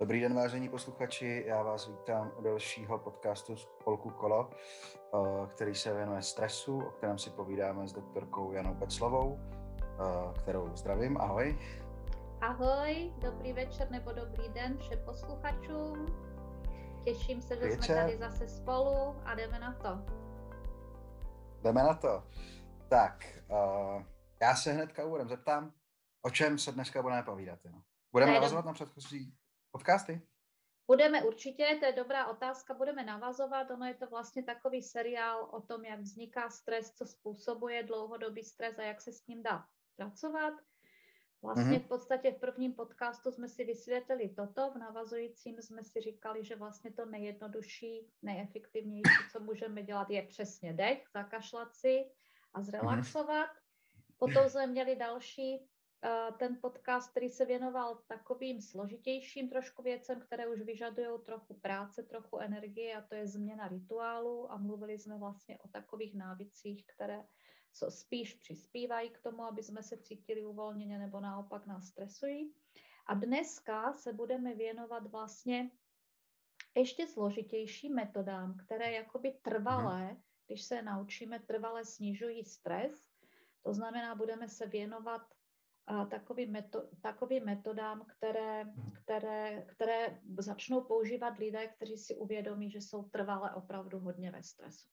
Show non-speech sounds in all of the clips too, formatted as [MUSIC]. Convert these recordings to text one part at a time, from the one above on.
Dobrý den, vážení posluchači, já vás vítám u dalšího podcastu z Polku Kolo, eh, který se věnuje stresu, o kterém si povídáme s doktorkou Janou Peclovou, eh, kterou zdravím. Ahoj. Ahoj, dobrý večer nebo dobrý den všem posluchačům. Těším se, že Večer. jsme tady zase spolu a jdeme na to. Jdeme na to. Tak, uh, já se hnedka úvodem zeptám, o čem se dneska budeme povídat. No? Budeme navazovat na předchozí podcasty? Budeme určitě, to je dobrá otázka, budeme navazovat. Ono je to vlastně takový seriál o tom, jak vzniká stres, co způsobuje dlouhodobý stres a jak se s ním dá pracovat. Vlastně Mhm. v podstatě v prvním podcastu jsme si vysvětlili toto, v navazujícím jsme si říkali, že vlastně to nejjednodušší, nejefektivnější, co můžeme dělat, je přesně dech, zakašlat si a zrelaxovat. Potom jsme měli další ten podcast, který se věnoval takovým složitějším trošku věcem, které už vyžadují trochu práce, trochu energie a to je změna rituálu a mluvili jsme vlastně o takových návycích, které spíš přispívají k tomu, aby jsme se cítili uvolněně nebo naopak nás stresují. A dneska se budeme věnovat vlastně ještě složitějším metodám, které jakoby trvalé, když se naučíme, trvale snižují stres. To znamená, budeme se věnovat a, takovým, meto, takovým metodám, které, které, které začnou používat lidé, kteří si uvědomí, že jsou trvale opravdu hodně ve stresu.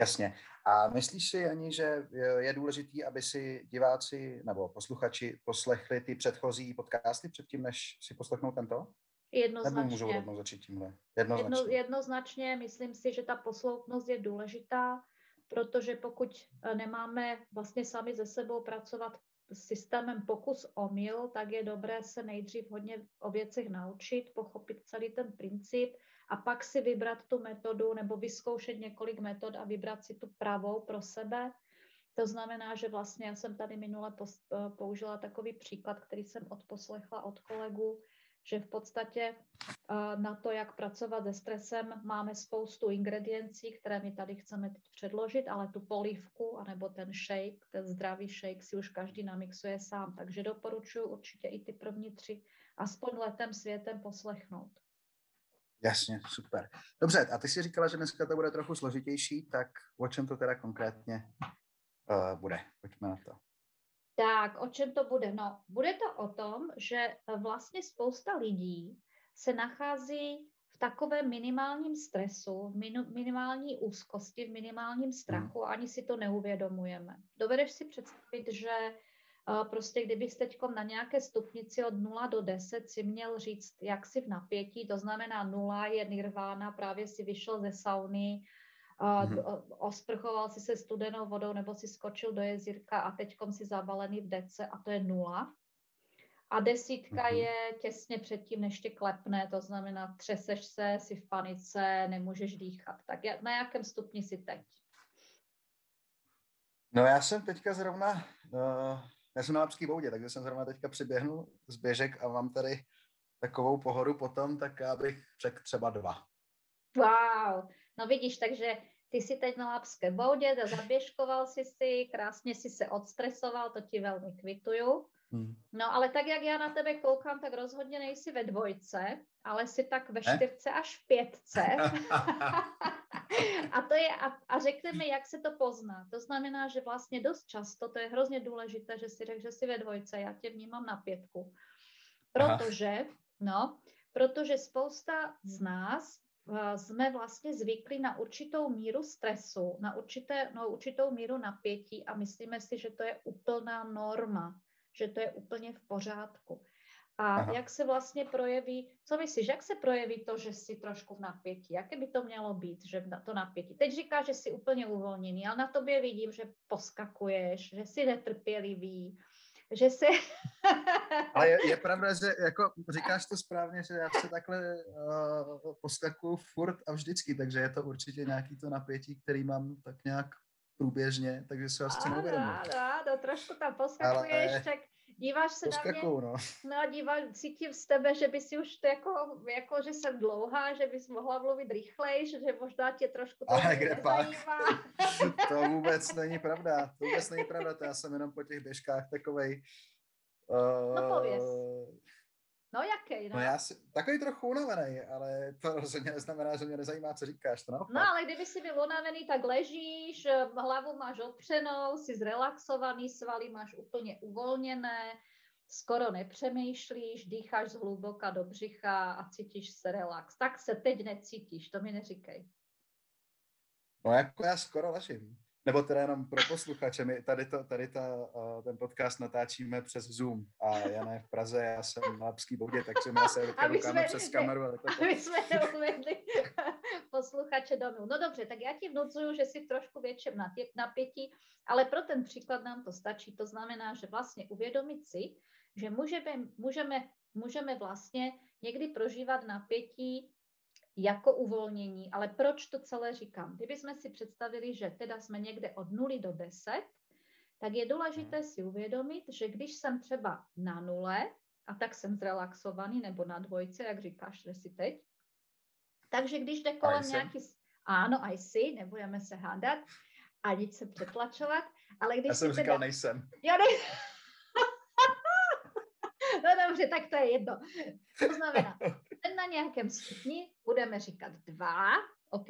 Jasně. A myslíš si ani, že je důležitý, aby si diváci nebo posluchači poslechli ty předchozí podcasty předtím, než si poslechnou tento? Nebo Jednoznačně. můžou rovnou začít tímhle? Jedno, Jednoznačně. jednoznačně myslím si, že ta posloupnost je důležitá, protože pokud eh, nemáme vlastně sami ze sebou pracovat systémem pokus omyl, tak je dobré se nejdřív hodně o věcech naučit, pochopit celý ten princip a pak si vybrat tu metodu nebo vyzkoušet několik metod a vybrat si tu pravou pro sebe. To znamená, že vlastně já jsem tady minule eh, použila takový příklad, který jsem odposlechla od kolegů, že v podstatě eh, na to, jak pracovat se stresem, máme spoustu ingrediencí, které my tady chceme teď předložit, ale tu polívku anebo ten shake, ten zdravý shake si už každý namixuje sám. Takže doporučuji určitě i ty první tři aspoň letem světem poslechnout. Jasně, super. Dobře, a ty si říkala, že dneska to bude trochu složitější, tak o čem to teda konkrétně uh, bude? Pojďme na to. Tak, o čem to bude? No, bude to o tom, že eh, vlastně spousta lidí se nachází v takovém minimálním stresu, v minu, minimální úzkosti, v minimálním strachu, hmm. ani si to neuvědomujeme. Dovedeš si představit, že uh, prostě kdybych teď na nějaké stupnici od 0 do 10 si měl říct, jak si v napětí, to znamená 0 je nirvána, právě si vyšel ze sauny, mm-hmm. osprchoval si se studenou vodou nebo si skočil do jezírka a teďkom si zabalený v dece a to je nula. A desítka mm-hmm. je těsně předtím, než tě klepne, to znamená třeseš se, si v panice, nemůžeš dýchat. Tak na jakém stupni si teď? No já jsem teďka zrovna, uh, já jsem na Lapský boudě, takže jsem zrovna teďka přiběhnul z běžek a mám tady takovou pohodu potom, tak já bych řekl třeba dva. Wow, no vidíš, takže ty si teď na Lapské boudě, zaběžkoval si si, krásně si se odstresoval, to ti velmi kvituju. Hmm. No ale tak, jak já na tebe koukám, tak rozhodně nejsi ve dvojce, ale si tak ve čtyřce až v pětce. [LAUGHS] a to je, a, a řekneme, jak se to pozná. To znamená, že vlastně dost často, to je hrozně důležité, že si řekl, že jsi ve dvojce, já tě vnímám na pětku. Protože, Aha. no, protože spousta z nás jsme vlastně zvykli na určitou míru stresu, na určité, no, určitou míru napětí a myslíme si, že to je úplná norma, že to je úplně v pořádku. A Aha. jak se vlastně projeví, co myslíš, jak se projeví to, že jsi trošku v napětí? Jaké by to mělo být, že to napětí? Teď říkáš, že jsi úplně uvolněný, ale na tobě vidím, že poskakuješ, že jsi netrpělivý, že se... [LAUGHS] Ale je, je pravda, že jako říkáš to správně, že já se takhle uh, poskakuju furt a vždycky, takže je to určitě nějaký to napětí, který mám tak nějak průběžně, takže se asi neuvědomuji. Ano, ano, trošku tam poskakuješ, Ale... tak díváš se na mě, no. no díváš, cítím z tebe, že by si už to jako, jako, že jsem dlouhá, že bys mohla mluvit rychleji, že možná tě trošku to Ale kde pak? [LAUGHS] to vůbec není pravda, to vůbec není pravda, to já jsem jenom po těch běžkách takovej. Uh, no pověz. No jaký, no? no já si, takový trochu unavený, ale to rozhodně neznamená, že mě nezajímá, co říkáš, to naopak. No ale kdyby si byl unavený, tak ležíš, hlavu máš opřenou, jsi zrelaxovaný, svaly máš úplně uvolněné, skoro nepřemýšlíš, dýcháš zhluboka do břicha a cítíš se relax. Tak se teď necítíš, to mi neříkej. No jako já skoro ležím. Nebo teda jenom pro posluchače, my tady, to, tady ta, ten podcast natáčíme přes Zoom a já ne v Praze, já jsem na Lapský bodě, takže my se koukáme přes [LAUGHS] kameru. Ale to... Aby jsme neuvedli [LAUGHS] posluchače domů. No dobře, tak já ti vnucuju, že jsi v trošku větším napětí, ale pro ten příklad nám to stačí. To znamená, že vlastně uvědomit si, že můžeme, můžeme, můžeme vlastně někdy prožívat napětí jako uvolnění. Ale proč to celé říkám? Kdyby jsme si představili, že teda jsme někde od 0 do 10, tak je důležité hmm. si uvědomit, že když jsem třeba na nule, a tak jsem zrelaxovaný, nebo na dvojce, jak říkáš, že si teď, takže když jde kolem nějaký... Ano, I see, nebudeme se hádat a nic se přetlačovat, ale když... Já jsem říkal, teda... nejsem. Já ne... [LAUGHS] no dobře, tak to je jedno. To znamená, [LAUGHS] na nějakém stupni budeme říkat dva, OK?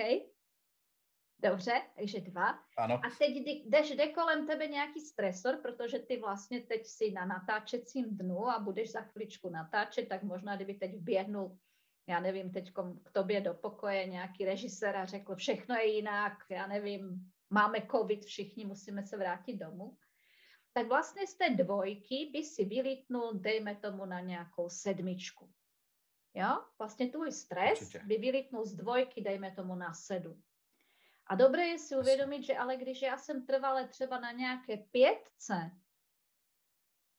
Dobře, takže dva. Ano. A teď jdeš, jde kolem tebe nějaký stresor, protože ty vlastně teď si na natáčecím dnu a budeš za chviličku natáčet, tak možná kdyby teď vběhnul, já nevím, teď k tobě do pokoje nějaký režisér a řekl, všechno je jinak, já nevím, máme covid, všichni musíme se vrátit domů tak vlastně z té dvojky by si vylítnul, dejme tomu, na nějakou sedmičku. Jo? Vlastně tvůj stres Určitě. by vylítnul z dvojky, dejme tomu, na sedm. A dobré je si uvědomit, že ale když já jsem trvale třeba na nějaké pětce,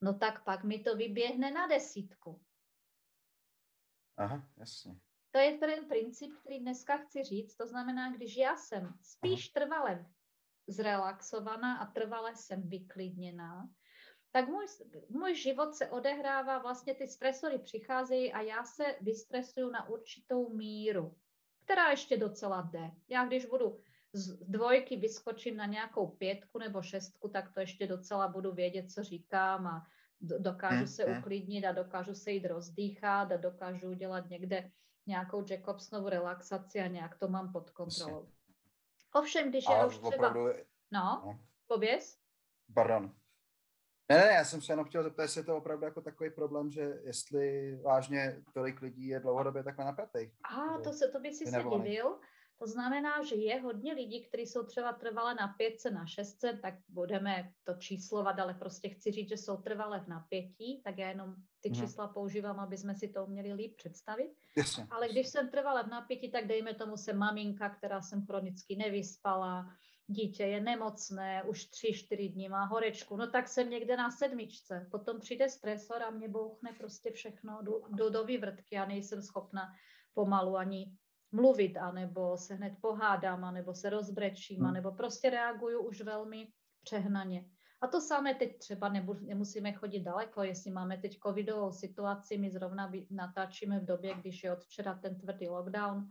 no tak pak mi to vyběhne na desítku. Aha, jasně. To je ten princip, který dneska chci říct. To znamená, když já jsem spíš Aha. trvale zrelaxovaná a trvale jsem vyklidněná, tak můj, můj život se odehrává, vlastně ty stresory přicházejí a já se vystresuju na určitou míru, která ještě docela jde. Já když budu z dvojky vyskočím na nějakou pětku nebo šestku, tak to ještě docela budu vědět, co říkám a dokážu se mhm. uklidnit a dokážu se jít rozdýchat a dokážu udělat někde nějakou Jacobsnovu relaxaci a nějak to mám pod kontrolou. Ovšem, když já už třeba... Opravdu... No, no, pověz. Pardon. Ne, ne, já jsem se jenom chtěl zeptat, jestli je to opravdu jako takový problém, že jestli vážně tolik lidí je dlouhodobě takhle napjatých. A to, se, to by si se divil. To znamená, že je hodně lidí, kteří jsou třeba trvale na pětce, na šestce, tak budeme to číslovat, ale prostě chci říct, že jsou trvale v napětí, tak já jenom ty hmm. čísla používám, aby jsme si to uměli líp představit. Jasně, ale když jsem trvala v napětí, tak dejme tomu se maminka, která jsem chronicky nevyspala, dítě je nemocné, už tři, čtyři dní má horečku, no tak jsem někde na sedmičce. Potom přijde stresor a mě bouchne prostě všechno, jdu, jdu do vyvrtky a nejsem schopna pomalu ani mluvit, anebo se hned pohádám, anebo se rozbrečím, hmm. anebo prostě reaguju už velmi přehnaně. A to samé teď třeba nemusíme chodit daleko, jestli máme teď covidovou situaci, my zrovna natáčíme v době, když je od včera ten tvrdý lockdown,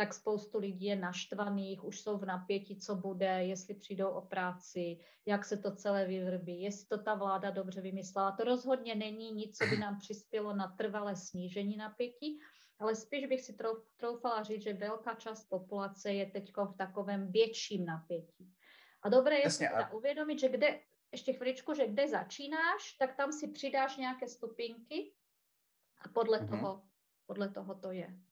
tak spoustu lidí je naštvaných, už jsou v napětí, co bude, jestli přijdou o práci, jak se to celé vyvrbí, jestli to ta vláda dobře vymyslela. To rozhodně není nic, co by nám přispělo na trvalé snížení napětí, ale spíš bych si troufala říct, že velká část populace je teď v takovém větším napětí. A dobré je si teda uvědomit, že kde, ještě chviličku, že kde začínáš, tak tam si přidáš nějaké stupinky a podle, mm-hmm. toho, podle toho to je.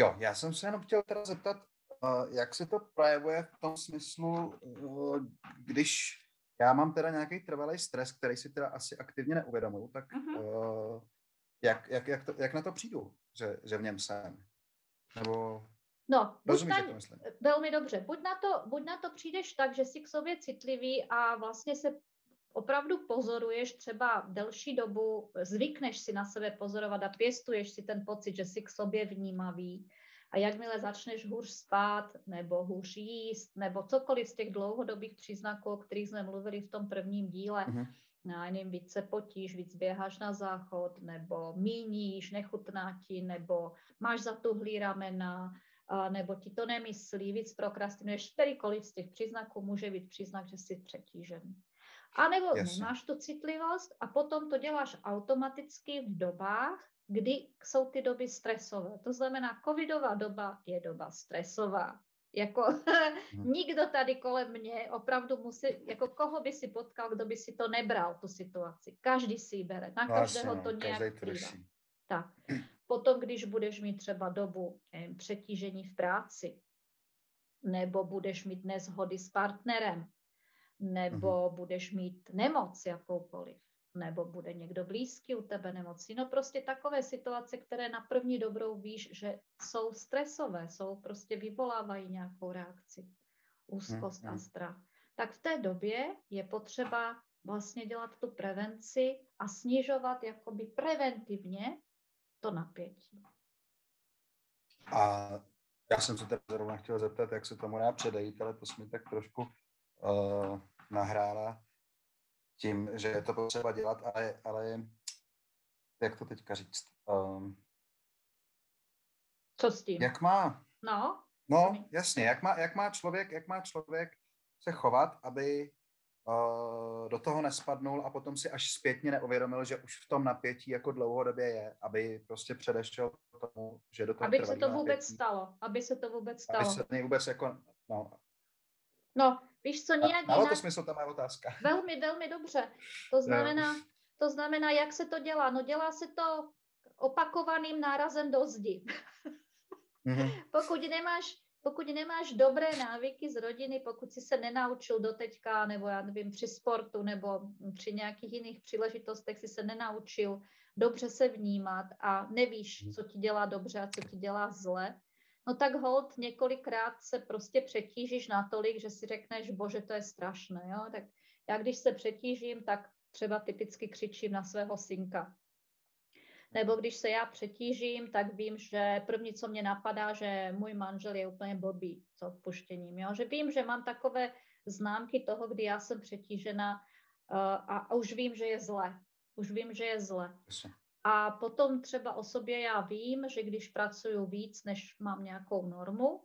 Jo, já jsem se jenom chtěl teda zeptat, uh, jak se to projevuje v tom smyslu, uh, když já mám teda nějaký trvalý stres, který si teda asi aktivně neuvědomuji, tak uh-huh. uh, jak, jak, jak, to, jak na to přijdu, že, že v něm jsem? Nebo No, Rozumíš, na, to velmi dobře. Buď na, to, buď na to přijdeš tak, že jsi k sobě citlivý a vlastně se opravdu pozoruješ třeba delší dobu, zvykneš si na sebe pozorovat a pěstuješ si ten pocit, že jsi k sobě vnímavý. A jakmile začneš hůř spát, nebo hůř jíst, nebo cokoliv z těch dlouhodobých příznaků, o kterých jsme mluvili v tom prvním díle, mm-hmm. já nevím, víc se potíš, víc běháš na záchod, nebo míníš, nechutná ti, nebo máš zatuhlý ramena, nebo ti to nemyslí, víc prokrastinuješ, kterýkoliv z těch příznaků může být příznak, že jsi přetížený. A nebo Jasně. nemáš tu citlivost a potom to děláš automaticky v dobách, kdy jsou ty doby stresové. To znamená, covidová doba je doba stresová. Jako hmm. [LAUGHS] nikdo tady kolem mě opravdu musí, jako koho by si potkal, kdo by si to nebral, tu situaci. Každý si ji bere, na každého no, to nějak Tak. Potom, když budeš mít třeba dobu nevím, přetížení v práci, nebo budeš mít nezhody s partnerem, nebo mm-hmm. budeš mít nemoc jakoukoliv, nebo bude někdo blízký u tebe nemocí. No prostě takové situace, které na první dobrou víš, že jsou stresové, jsou prostě vyvolávají nějakou reakci, úzkost mm-hmm. a mhm. strach. Tak v té době je potřeba vlastně dělat tu prevenci a snižovat jakoby preventivně to napětí. A já jsem se teda zrovna chtěl zeptat, jak se tomu dá předejít, ale to jsme tak trošku uh, nahrála tím, že je to potřeba dělat, ale, ale jak to teďka říct? Um, Co s tím? Jak má... No? No, jasně, jak má, jak má člověk, jak má člověk se chovat, aby uh, do toho nespadnul a potom si až zpětně neuvědomil, že už v tom napětí jako dlouhodobě je, aby prostě předešel tomu, že do toho Aby se to vůbec napětí, stalo, aby se to vůbec stalo. Aby se vůbec jako, no. No, víš co, nějak Malo to smysl, ta moje otázka. [LAUGHS] Velmi, velmi dobře. To znamená, no. to znamená, jak se to dělá? No dělá se to opakovaným nárazem do zdi. Mm-hmm. [LAUGHS] Pokud nemáš pokud nemáš dobré návyky z rodiny, pokud si se nenaučil doteďka, nebo já nevím, při sportu nebo při nějakých jiných příležitostech si se nenaučil dobře se vnímat a nevíš, mhm. co ti dělá dobře a co ti dělá zle, no tak hold několikrát se prostě přetížíš natolik, že si řekneš, bože, to je strašné, jo? Tak já když se přetížím, tak třeba typicky křičím na svého synka. Nebo když se já přetížím, tak vím, že první, co mě napadá, že můj manžel je úplně blbý s odpuštěním. Jo? Že vím, že mám takové známky toho, kdy já jsem přetížena uh, a, a už vím, že je zle. Už vím, že je zle. A potom třeba o sobě já vím, že když pracuju víc, než mám nějakou normu,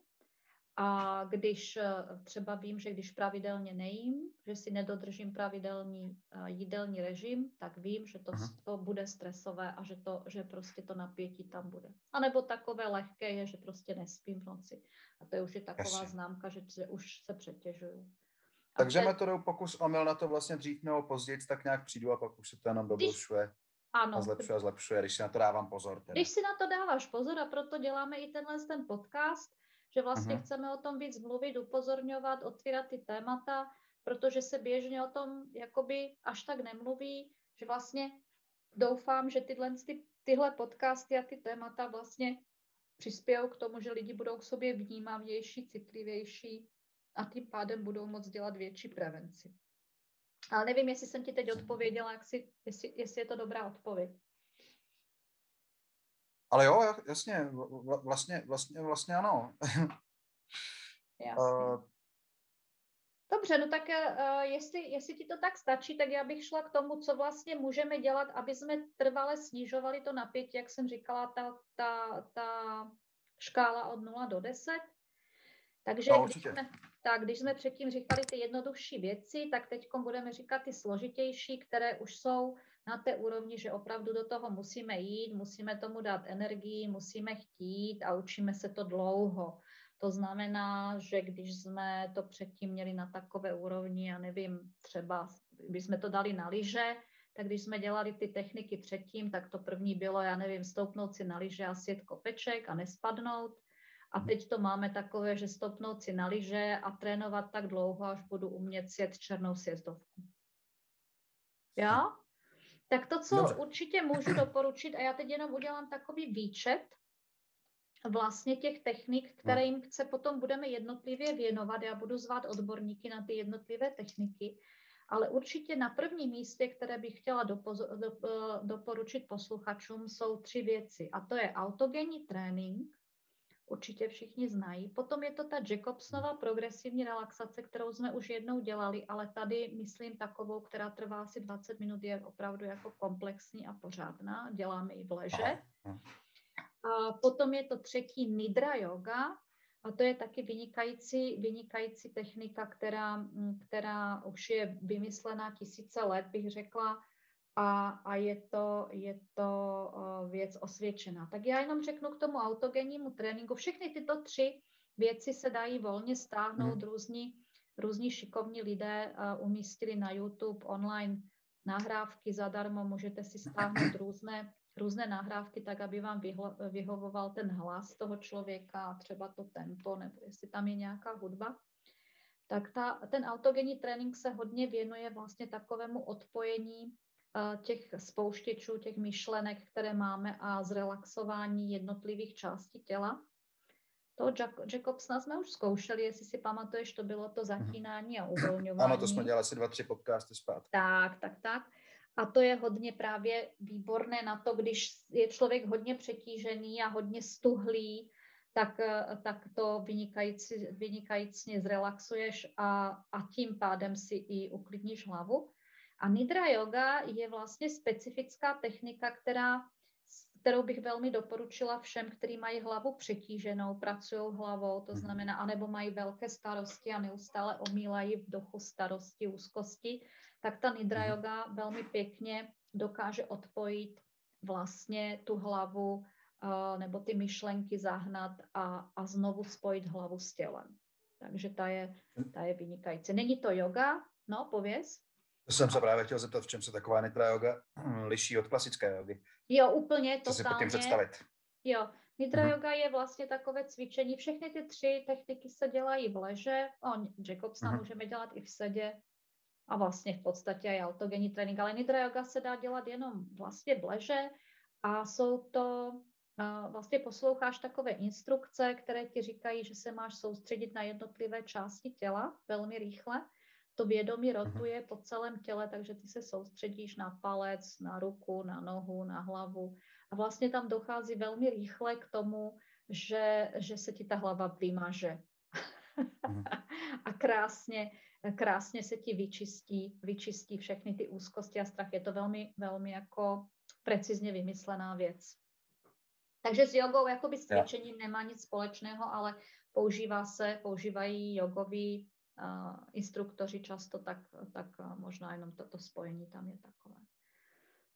a když eh, třeba vím, že když pravidelně nejím, že si nedodržím pravidelný eh, jídelní režim, tak vím, že to, to bude stresové a že, to, že prostě to napětí tam bude. A nebo takové lehké je, že prostě nespím v noci. A to je už je taková Jasně. známka, že, že už se přetěžuju. Takže te... metodou pokus omyl na to vlastně dřív nebo později, tak nějak přijdu a pak už se to jenom dobrušuje. Ano. A zlepšuje a zlepšuje, když si na to dávám pozor. Teda. Když si na to dáváš pozor a proto děláme i tenhle ten podcast, že vlastně uh-huh. chceme o tom víc mluvit, upozorňovat, otvírat ty témata, protože se běžně o tom jakoby až tak nemluví, že vlastně doufám, že tyhle, ty, tyhle podcasty a ty témata vlastně přispějou k tomu, že lidi budou k sobě vnímavější, citlivější a tím pádem budou moct dělat větší prevenci. Ale nevím, jestli jsem ti teď odpověděla, jak si, jestli, jestli je to dobrá odpověď. Ale jo, jasně, vlastně, vlastně, vlastně ano. Jasně. Uh, Dobře, no tak uh, jestli, jestli ti to tak stačí, tak já bych šla k tomu, co vlastně můžeme dělat, aby jsme trvale snižovali to napětí, jak jsem říkala, ta, ta, ta škála od 0 do 10. Takže no, když jsme, tak, když jsme předtím říkali ty jednodušší věci, tak teď budeme říkat ty složitější, které už jsou na té úrovni, že opravdu do toho musíme jít, musíme tomu dát energii, musíme chtít a učíme se to dlouho. To znamená, že když jsme to předtím měli na takové úrovni, já nevím, třeba když jsme to dali na lyže, tak když jsme dělali ty techniky předtím, tak to první bylo, já nevím, stoupnout si na lyže a sjet kopeček a nespadnout. A teď to máme takové, že stoupnout si na lyže a trénovat tak dlouho, až budu umět sjet černou sjezdovku. Já? Tak to, co Dobře. určitě můžu [CLEARS THROAT] doporučit, a já teď jenom udělám takový výčet vlastně těch technik, které jim se potom budeme jednotlivě věnovat. Já budu zvát odborníky na ty jednotlivé techniky, ale určitě na prvním místě, které bych chtěla dopozo- do, doporučit posluchačům, jsou tři věci. A to je autogenní trénink, určitě všichni znají. Potom je to ta Jacobsonova progresivní relaxace, kterou jsme už jednou dělali, ale tady myslím takovou, která trvá asi 20 minut, je opravdu jako komplexní a pořádná. Děláme i v leže. A potom je to třetí Nidra yoga. a to je taky vynikající, vynikající technika, která, která už je vymyslená tisíce let, bych řekla, a, a je, to, je to věc osvědčená. Tak já jenom řeknu k tomu autogennímu tréninku. Všechny tyto tři věci se dají volně stáhnout. Hmm. Různí, různí šikovní lidé uh, umístili na YouTube online nahrávky zadarmo. Můžete si stáhnout [CLEARS THROAT] různé, různé nahrávky tak, aby vám vyho, vyhovoval ten hlas toho člověka, třeba to tempo, nebo jestli tam je nějaká hudba. Tak ta, ten autogenní trénink se hodně věnuje vlastně takovému odpojení těch spouštěčů, těch myšlenek, které máme a zrelaxování jednotlivých částí těla. To Jacobsna jsme už zkoušeli, jestli si pamatuješ, to bylo to mhm. zatínání a [CLEARS THROAT] uvolňování. Ano, to jsme dělali asi dva, tři podcasty zpátky. Tak, tak, tak. A to je hodně právě výborné na to, když je člověk hodně přetížený a hodně stuhlý, tak, tak to vynikající, vynikajícně zrelaxuješ a, a tím pádem si i uklidníš hlavu. A Nidra yoga je vlastně specifická technika, která, kterou bych velmi doporučila všem, kteří mají hlavu přetíženou, pracují hlavou, to mhm. znamená, anebo mají velké starosti a neustále omílají v duchu starosti, úzkosti, tak ta Nidra mhm. yoga velmi pěkně dokáže odpojit vlastně tu hlavu uh, nebo ty myšlenky zahnat a, a znovu spojit hlavu s tělem. Takže ta je, ta je vynikající. Není to yoga, no, pověz. To jsem se právě chtěl zeptat, v čem se taková nitra yoga [CLEARS THROAT] liší od klasické jogy. Jo, úplně, Co totálně. si pod tím představit? Jo, Nidra uh-huh. yoga je vlastně takové cvičení. Všechny ty tři techniky se dělají v leže. On, Jacobsna uh-huh. můžeme dělat i v sedě. A vlastně v podstatě je autogenní trénink. Ale Nidra yoga se dá dělat jenom vlastně v leže. A jsou to, vlastně posloucháš takové instrukce, které ti říkají, že se máš soustředit na jednotlivé části těla velmi rychle to vědomí mhm. rotuje po celém těle, takže ty se soustředíš na palec, na ruku, na nohu, na hlavu a vlastně tam dochází velmi rychle k tomu, že, že se ti ta hlava vymaže. Mhm. [LAUGHS] a krásně, krásně se ti vyčistí, vyčistí všechny ty úzkosti a strach. Je to velmi, velmi jako precizně vymyslená věc. Takže s jogou jakoby s cvičením nemá nic společného, ale používá se, používají jogoví instruktoři často, tak, tak možná jenom toto spojení tam je takové.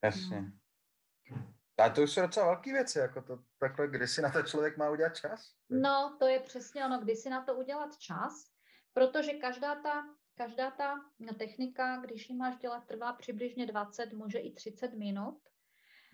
Jasně. No. A to už jsou docela velké věci, jako to takhle, kdy si na to člověk má udělat čas? No, to je přesně ono, kdy si na to udělat čas, protože každá ta, každá ta technika, když ji máš dělat, trvá přibližně 20, může i 30 minut.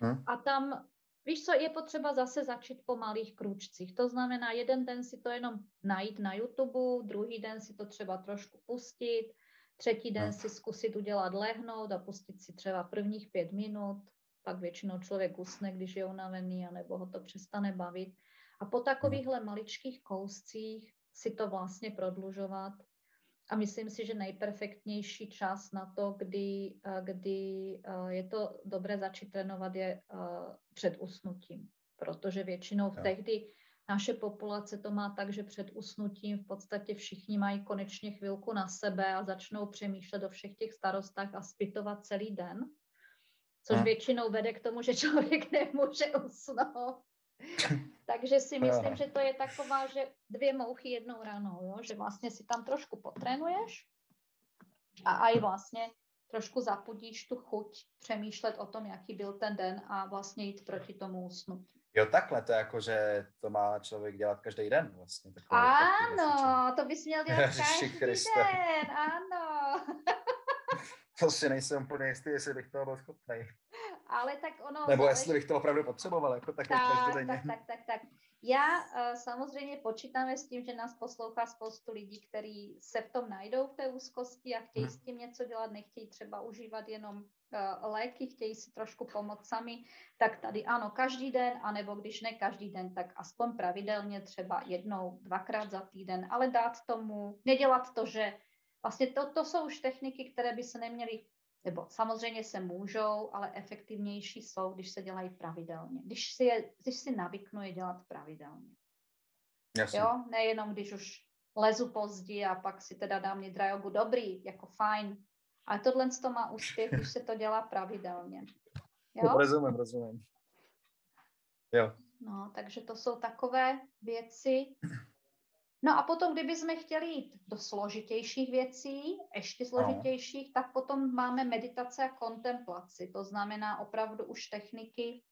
Hmm. A tam Víš co, je potřeba zase začít po malých kručcích. To znamená, jeden den si to jenom najít na YouTube, druhý den si to třeba trošku pustit, třetí den si zkusit udělat lehnout a pustit si třeba prvních pět minut, pak většinou člověk usne, když je unavený, anebo ho to přestane bavit. A po takovýchhle maličkých kouscích si to vlastně prodlužovat a myslím si, že nejperfektnější čas na to, kdy, eh, kdy eh, je to dobré začít trénovat, je eh, před usnutím. Protože většinou v tehdy naše populace to má tak, že před usnutím v podstatě všichni mají konečně chvilku na sebe a začnou přemýšlet o všech těch starostách a zpytovat celý den, což většinou vede k tomu, že [LAUGHS] člověk nemůže usnout. [LAUGHS] Takže si myslím, že to je taková, že dvě mouchy jednou ranou, jo? že vlastně si tam trošku potrénuješ a aj vlastně trošku zapudíš tu chuť přemýšlet o tom, jaký byl ten den a vlastně jít proti tomu usnutí. Jo, takhle, to je jako, že to má člověk dělat každý den vlastně. ano, to bys měl dělat každý den, ano. [LAUGHS] to si nejsem úplně jistý, jestli bych toho byl schopný ale tak ono... Nebo jestli bych to opravdu potřeboval, jako tak, tak Tak, tak, tak, tak. Já uh, samozřejmě počítáme s tím, že nás poslouchá spoustu lidí, kteří se v tom najdou v té úzkosti a chtějí hmm. s tím něco dělat, nechtějí třeba užívat jenom uh, léky, chtějí si trošku pomoct sami, tak tady ano, každý den, anebo když ne každý den, tak aspoň pravidelně třeba jednou, dvakrát za týden, ale dát tomu, nedělat to, že vlastně to, to jsou už techniky, které by se neměly nebo samozřejmě se můžou, ale efektivnější jsou, když se dělají pravidelně. Když si, je, když si navyknu je dělat pravidelně. Jasně. Jo, nejenom když už lezu pozdě a pak si teda dám nidrajogu dobrý, jako fajn. Ale tohle to má úspěch, když se to dělá pravidelně. [LAUGHS] Jo? Rozumím, rozumím. Jo. No, takže to jsou takové věci. No a potom, kdyby jsme chtěli jít do složitějších věcí, ještě složitějších, tak potom máme meditace a kontemplaci. To znamená opravdu už techniky,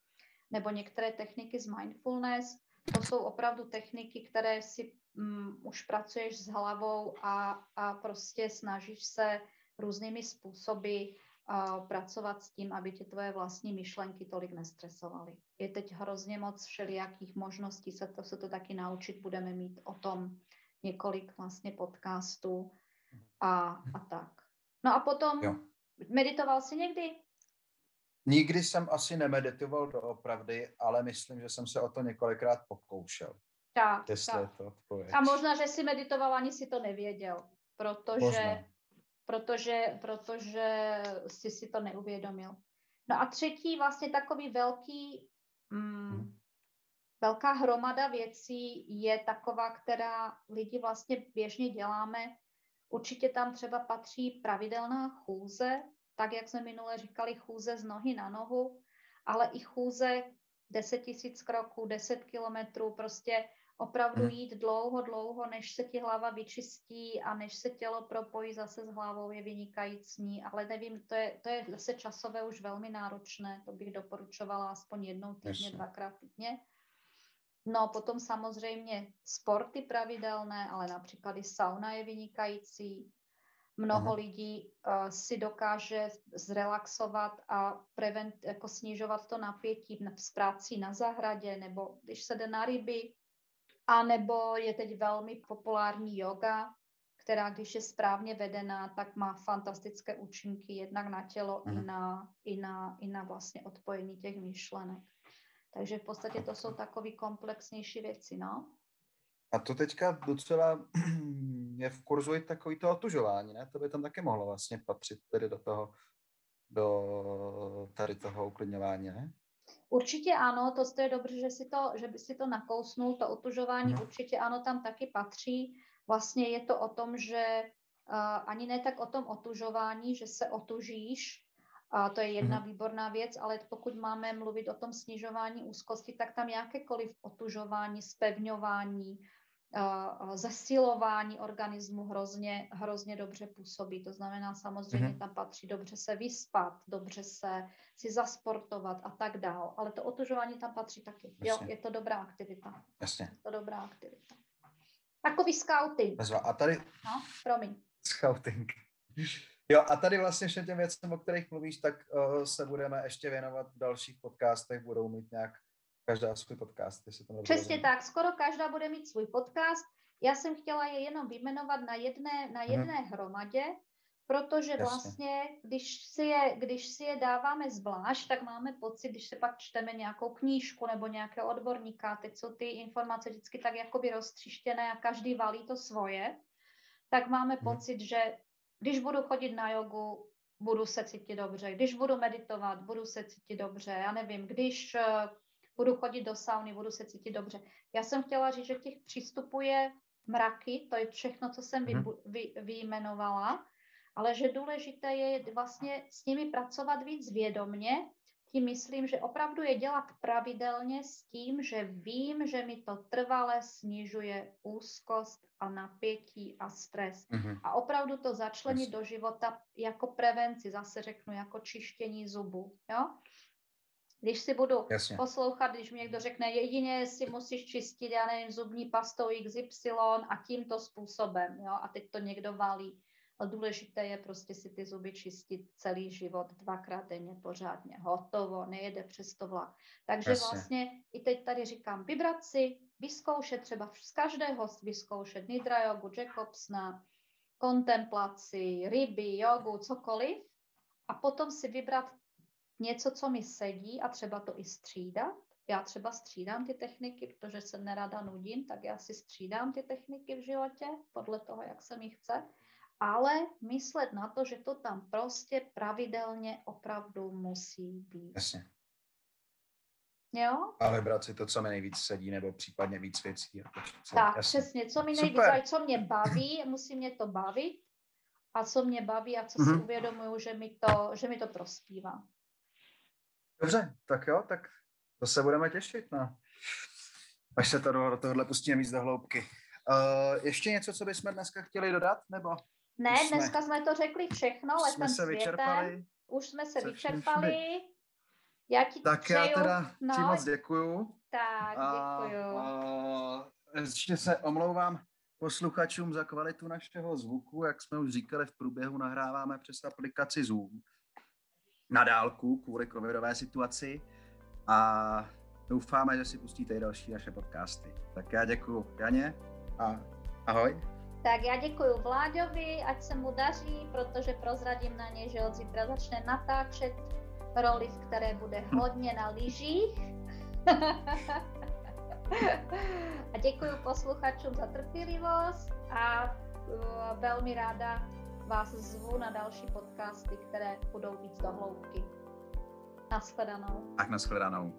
nebo některé techniky z mindfulness. To jsou opravdu techniky, které si um, už pracuješ s hlavou a, a prostě snažíš se různými způsoby pracovat s tím, aby tě tvoje vlastní myšlenky tolik nestresovaly. Je teď hrozně moc všelijakých možností se to, se to taky naučit. Budeme mít o tom několik vlastně podcastů a, a tak. No a potom, jo. meditoval jsi někdy? Nikdy jsem asi nemeditoval doopravdy, ale myslím, že jsem se o to několikrát pokoušel. Tak, tak. To odpověď. A možná, že si meditoval, ani si to nevěděl, protože, protože, protože jsi si to neuvědomil. No a třetí vlastně takový velký, mm, hmm. velká hromada věcí je taková, která lidi vlastně běžně děláme. Určitě tam třeba patří pravidelná chůze, tak jak jsme minule říkali, chůze z nohy na nohu, ale i chůze 10 tisíc kroků, 10 kilometrů, prostě opravdu hmm. jít dlouho, dlouho, než se ti hlava vyčistí a než se tělo propojí zase s hlavou, je vynikající, ale nevím, to je, to je zase časové už velmi náročné, to bych doporučovala aspoň jednou týdně, dvakrát týdně. No potom samozřejmě sporty pravidelné, ale například i sauna je vynikající, Mnoho Aha. lidí uh, si dokáže zrelaxovat a prevent, jako snižovat to napětí s práci na zahradě, nebo když se jde na ryby, a nebo je teď velmi populární yoga, která když je správně vedená, tak má fantastické účinky jednak na tělo i na, i, na, i na vlastně odpojení těch myšlenek. Takže v podstatě to jsou takové komplexnější věci, no. A to teďka docela je v kurzu i takový to otužování, ne? To by tam taky mohlo vlastně patřit tedy do toho, do tady toho uklidňování, ne? Určitě ano, to je dobře, že, si to, že by si to nakousnul, to otužování no. určitě ano, tam taky patří. Vlastně je to o tom, že uh, ani ne tak o tom otužování, že se otužíš, a to je jedna mm. výborná věc, ale pokud máme mluvit o tom snižování úzkosti, tak tam jakékoliv otužování, spevňování, zesilování organismu hrozně, hrozně dobře působí. To znamená, samozřejmě mm-hmm. tam patří dobře se vyspat, dobře se si zasportovat a tak dál. Ale to otužování tam patří taky. Jo, je to dobrá aktivita. Jasně. Je to dobrá aktivita. Takový scouting. A tady... No, promiň. Scouting. Jo, a tady vlastně všem těm věcem, o kterých mluvíš, tak uh, se budeme ještě věnovat v dalších podcastech, budou mít nějak každá svůj podcast. Jestli to Přesně tak, skoro každá bude mít svůj podcast. Já jsem chtěla je jenom vyjmenovat na jedné, na mhm. jedné hmm. hromadě, protože Jasně. vlastně, když si, je, když si je dáváme zvlášť, tak máme pocit, když se pak čteme nějakou knížku nebo nějakého odborníka, teď jsou ty informace vždycky tak jakoby roztřištěné a každý valí to svoje, tak máme hmm. pocit, že když budu chodit na jogu, budu se cítit dobře. Když budu meditovat, budu se cítit dobře. Já nevím, když eh, budu chodit do sauny, budu se cítit dobře. Já jsem chtěla říct, že těch přístupů je mraky, to je všechno, co jsem vy, mhm. vy, vyjmenovala, ale že důležité je vlastně s nimi pracovat víc vědomně, tím myslím, že opravdu je dělat pravidelně s tím, že vím, že mi to trvale snižuje úzkost a napětí a stres. Mm-hmm. A opravdu to začlenit yes. do života jako prevenci, zase řeknu, jako čištění zubu. Jo? Když si budu Jasně. poslouchat, když mi někdo řekne, jedině si musíš čistit, já nevím, zubní pastou XY a tímto způsobem, jo, a teď to někdo válí. Ale důležité je prostě si ty zuby čistit celý život, dvakrát denně pořádně, hotovo, nejede přes to vlak. Takže Jasně. vlastně i teď tady říkám, vybrat si, vyzkoušet třeba z každého vyzkoušet Nidra jogu, Jacobsna, kontemplaci, ryby, jogu, cokoliv a potom si vybrat něco, co mi sedí a třeba to i střídat. Já třeba střídám ty techniky, protože se nerada nudím, tak já si střídám ty techniky v životě podle toho, jak se mi chce. Ale myslet na to, že to tam prostě pravidelně opravdu musí být. Jasně. Jo? A vybrat si to, co mi nejvíc sedí, nebo případně víc věcí. Jako co, tak, jasně. přesně. Co mi nejvíc, co mě baví, musí mě to bavit. A co mě baví a co mm-hmm. si mhm. uvědomuju, že mi to, že mi to prospívá. Dobře, tak jo, tak to se budeme těšit. No. Až se to do, do tohohle pustíme víc do hloubky. Uh, ještě něco, co bychom dneska chtěli dodat, nebo? Ne, jsme, dneska jsme to řekli všechno, letem jsme se světem. vyčerpali. Už jsme se vyčerpali. Já ti tak přeju, já teda no, ti moc děkuju. Tak, děkuju. A, a, ještě se omlouvám posluchačům za kvalitu našeho zvuku, jak jsme už říkali, v průběhu nahráváme přes aplikaci Zoom na dálku kvůli covidové situaci a doufáme, že si pustíte i další naše podcasty. Tak já děkuji Janě a ahoj. Tak já děkuji Vláďovi, ať se mu daří, protože prozradím na něj, že od zítra začne natáčet roli, v které bude hodně na lyžích. [LAUGHS] a děkuji posluchačům za trpělivost a uh, velmi ráda vás zvu na další podcasty, které budou víc do hloubky. Naschledanou. Tak naschledanou.